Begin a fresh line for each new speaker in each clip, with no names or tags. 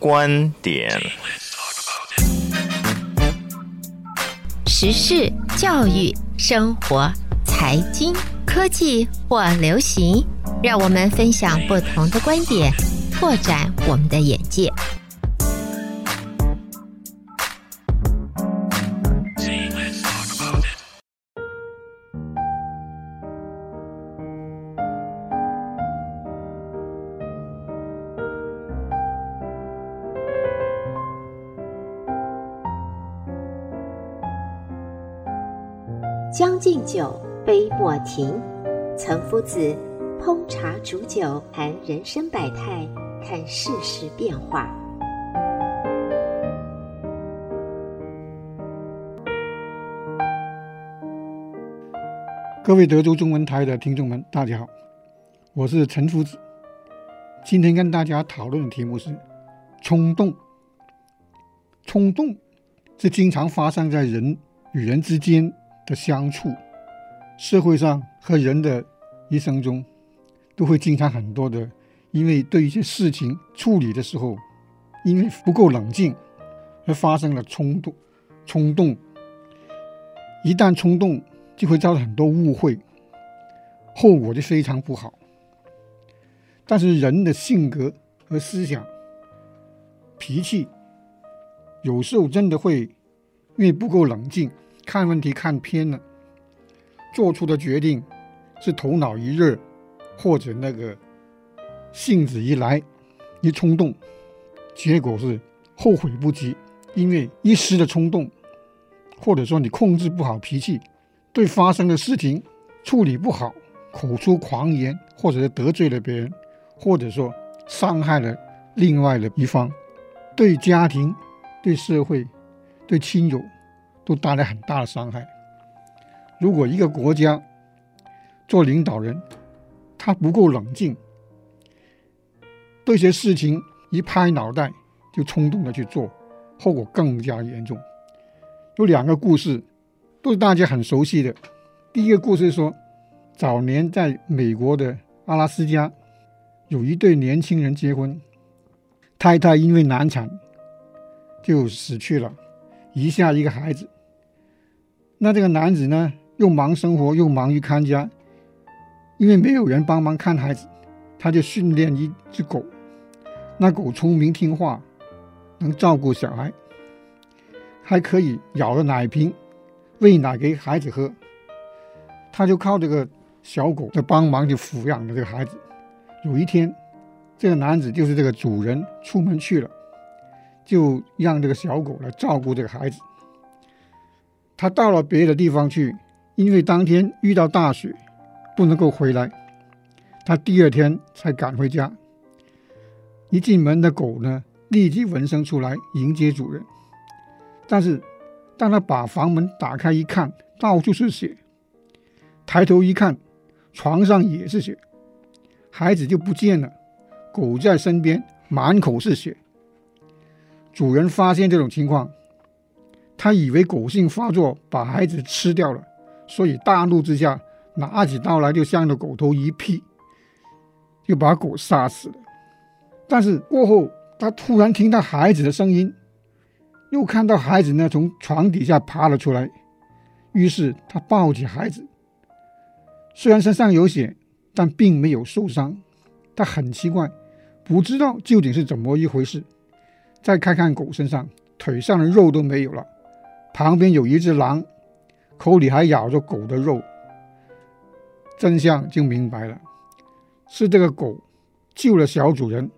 观点、
时事、教育、生活、财经、科技或流行，让我们分享不同的观点，拓展我们的眼界。
将进酒，杯莫停。岑夫子烹茶煮酒，谈人生百态，看世事变化。
各位德州中文台的听众们，大家好，我是岑夫子。今天跟大家讨论的题目是冲动。冲动是经常发生在人与人之间的相处，社会上和人的一生中，都会经常很多的，因为对一些事情处理的时候，因为不够冷静，而发生了冲动。冲动一旦冲动，就会造成很多误会，后果就非常不好。但是人的性格和思想、脾气，有时候真的会因为不够冷静。看问题看偏了，做出的决定是头脑一热，或者那个性子一来，一冲动，结果是后悔不及。因为一时的冲动，或者说你控制不好脾气，对发生的事情处理不好，口出狂言，或者是得罪了别人，或者说伤害了另外的一方，对家庭、对社会、对亲友。都带来很大的伤害。如果一个国家做领导人，他不够冷静，对一些事情一拍脑袋就冲动的去做，后果更加严重。有两个故事，都是大家很熟悉的。第一个故事说，早年在美国的阿拉斯加，有一对年轻人结婚，太太因为难产就死去了，遗下一个孩子。那这个男子呢，又忙生活，又忙于看家，因为没有人帮忙看孩子，他就训练一只狗。那狗聪明听话，能照顾小孩，还可以咬着奶瓶喂奶给孩子喝。他就靠这个小狗的帮忙，就抚养了这个孩子。有一天，这个男子就是这个主人出门去了，就让这个小狗来照顾这个孩子。他到了别的地方去，因为当天遇到大雪，不能够回来。他第二天才赶回家。一进门的狗呢，立即闻声出来迎接主人。但是，当他把房门打开一看，到处是血。抬头一看，床上也是血，孩子就不见了，狗在身边，满口是血。主人发现这种情况。他以为狗性发作，把孩子吃掉了，所以大怒之下，拿起刀来就向着狗头一劈，就把狗杀死了。但是过后，他突然听到孩子的声音，又看到孩子呢从床底下爬了出来，于是他抱起孩子，虽然身上有血，但并没有受伤。他很奇怪，不知道究竟是怎么一回事。再看看狗身上，腿上的肉都没有了。旁边有一只狼，口里还咬着狗的肉，真相就明白了，是这个狗救了小主人，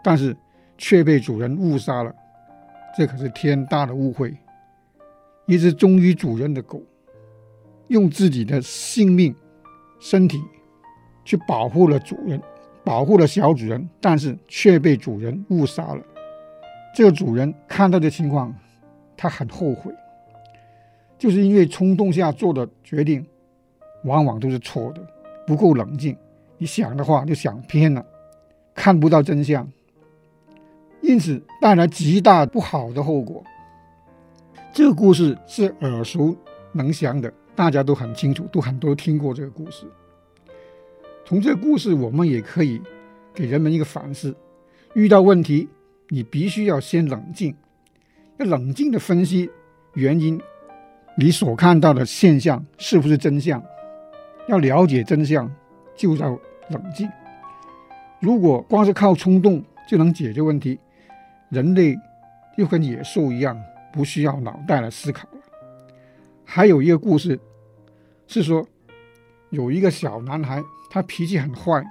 但是却被主人误杀了，这可是天大的误会。一只忠于主人的狗，用自己的性命、身体去保护了主人，保护了小主人，但是却被主人误杀了。这个主人看到的情况，他很后悔。就是因为冲动下做的决定，往往都是错的，不够冷静。你想的话就想偏了，看不到真相，因此带来极大不好的后果。这个故事是耳熟能详的，大家都很清楚，都很多听过这个故事。从这个故事，我们也可以给人们一个反思：遇到问题你必须要先冷静，要冷静的分析原因，你所看到的现象是不是真相？要了解真相，就要冷静。如果光是靠冲动就能解决问题，人类就跟野兽一样，不需要脑袋来思考了。还有一个故事是说，有一个小男孩，他脾气很坏，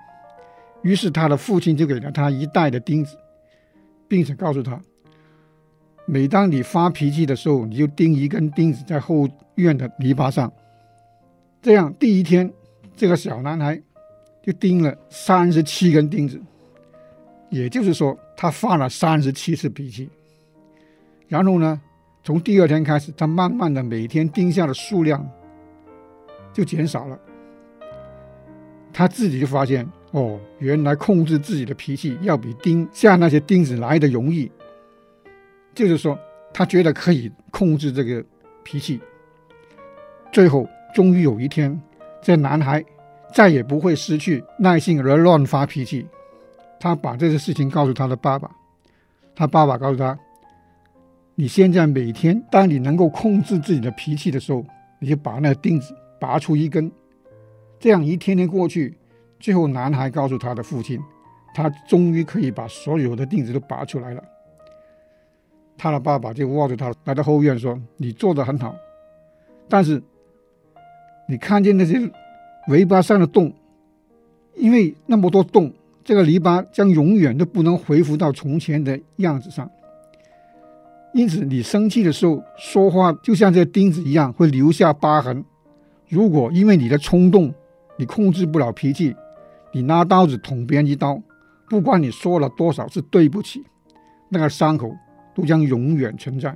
于是他的父亲就给了他一袋的钉子，并且告诉他，每当你发脾气的时候，你就钉一根钉子在后院的篱笆上。这样，第一天，这个小男孩就钉了三十七根钉子，也就是说，他发了三十七次脾气。然后呢，从第二天开始，他慢慢的每天钉下的数量就减少了。他自己就发现，哦，原来控制自己的脾气要比钉下那些钉子来的容易。就是说，他觉得可以控制这个脾气。最后。终于有一天，这男孩再也不会失去耐性而乱发脾气。他把这个事情告诉他的爸爸，他爸爸告诉他：“你现在每天，当你能够控制自己的脾气的时候，你就把那个钉子拔出一根。这样一天天过去，最后男孩告诉他的父亲，他终于可以把所有的钉子都拔出来了。他的爸爸就握着他来到后院说：‘你做的很好，但是……’你看见那些篱笆上的洞，因为那么多洞，这个篱笆将永远都不能恢复到从前的样子上。因此，你生气的时候说话，就像这钉子一样，会留下疤痕。如果因为你的冲动，你控制不了脾气，你拿刀子捅别人一刀，不管你说了多少次对不起，那个伤口都将永远存在。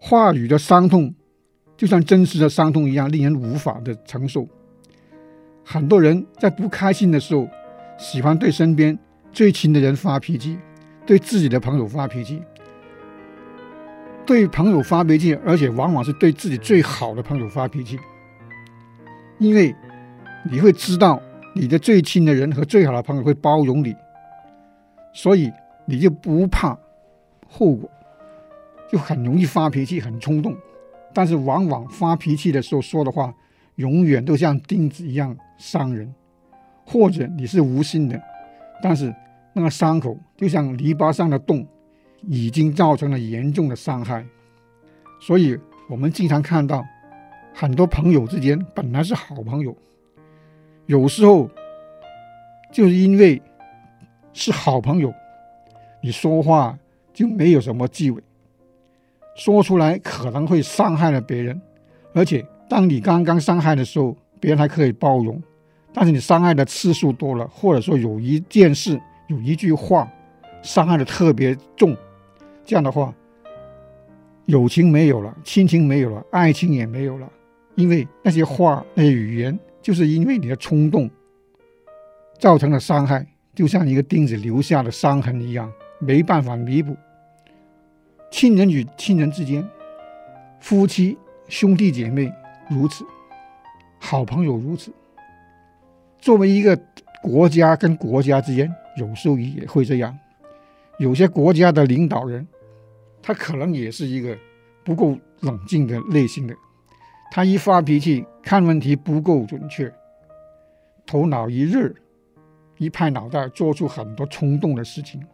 话语的伤痛。就像真实的伤痛一样，令人无法的承受。很多人在不开心的时候，喜欢对身边最亲的人发脾气，对自己的朋友发脾气，对朋友发脾气，而且往往是对自己最好的朋友发脾气。因为你会知道你的最亲的人和最好的朋友会包容你，所以你就不怕后果，就很容易发脾气，很冲动。但是往往发脾气的时候说的话，永远都像钉子一样伤人，或者你是无心的，但是那个伤口就像篱笆上的洞，已经造成了严重的伤害。所以我们经常看到很多朋友之间本来是好朋友，有时候就是因为是好朋友，你说话就没有什么忌讳。说出来可能会伤害了别人，而且当你刚刚伤害的时候，别人还可以包容；但是你伤害的次数多了，或者说有一件事、有一句话伤害的特别重，这样的话，友情没有了，亲情没有了，爱情也没有了，因为那些话、那些语言，就是因为你的冲动造成的伤害，就像一个钉子留下的伤痕一样，没办法弥补。亲人与亲人之间，夫妻兄弟姐妹如此，好朋友如此。作为一个国家跟国家之间，有时候也会这样。有些国家的领导人，他可能也是一个不够冷静的类型的。他一发脾气，看问题不够准确，头脑一热，一拍脑袋，做出很多冲动的事情。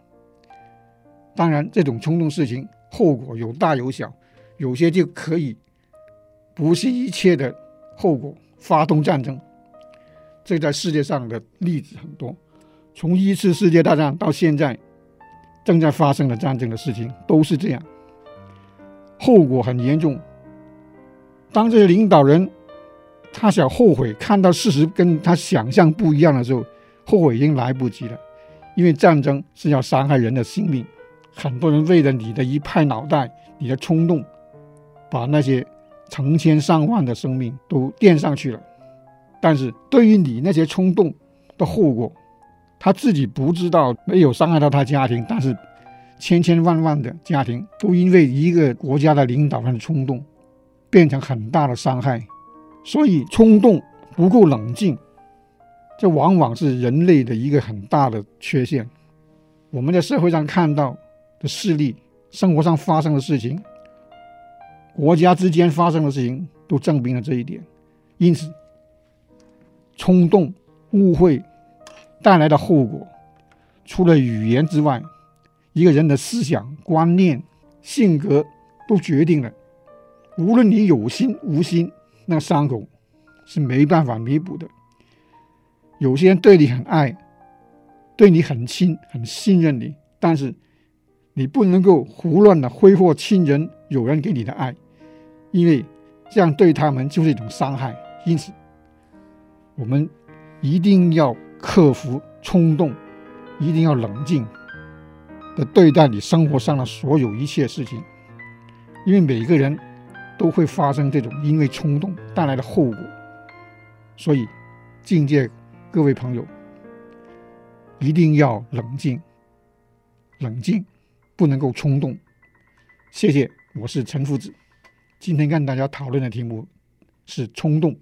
当然，这种冲动事情。后果有大有小，有些就可以不惜一切的后果发动战争。这在世界上的例子很多，从一次世界大战到现在正在发生的战争的事情都是这样，后果很严重。当这些领导人他想后悔，看到事实跟他想象不一样的时候，后悔已经来不及了，因为战争是要伤害人的性命。很多人为了你的一拍脑袋，你的冲动，把那些成千上万的生命都垫上去了。但是对于你那些冲动的后果，他自己不知道，没有伤害到他家庭，但是千千万万的家庭都因为一个国家的领导人的冲动，变成很大的伤害。所以冲动不够冷静，这往往是人类的一个很大的缺陷。我们在社会上看到的势力，生活上发生的事情，国家之间发生的事情，都证明了这一点。因此，冲动、误会带来的后果，除了语言之外，一个人的思想、观念、性格都决定了。无论你有心无心，那伤口是没办法弥补的。有些人对你很爱，对你很亲，很信任你，但是你不能够胡乱的挥霍亲人、友人给你的爱，因为这样对他们就是一种伤害。因此，我们一定要克服冲动，一定要冷静的对待你生活上的所有一切事情，因为每个人都会发生这种因为冲动带来的后果。所以，境界各位朋友，一定要冷静，冷静，不能够冲动。谢谢，我是陈夫子，今天跟大家讨论的题目是冲动。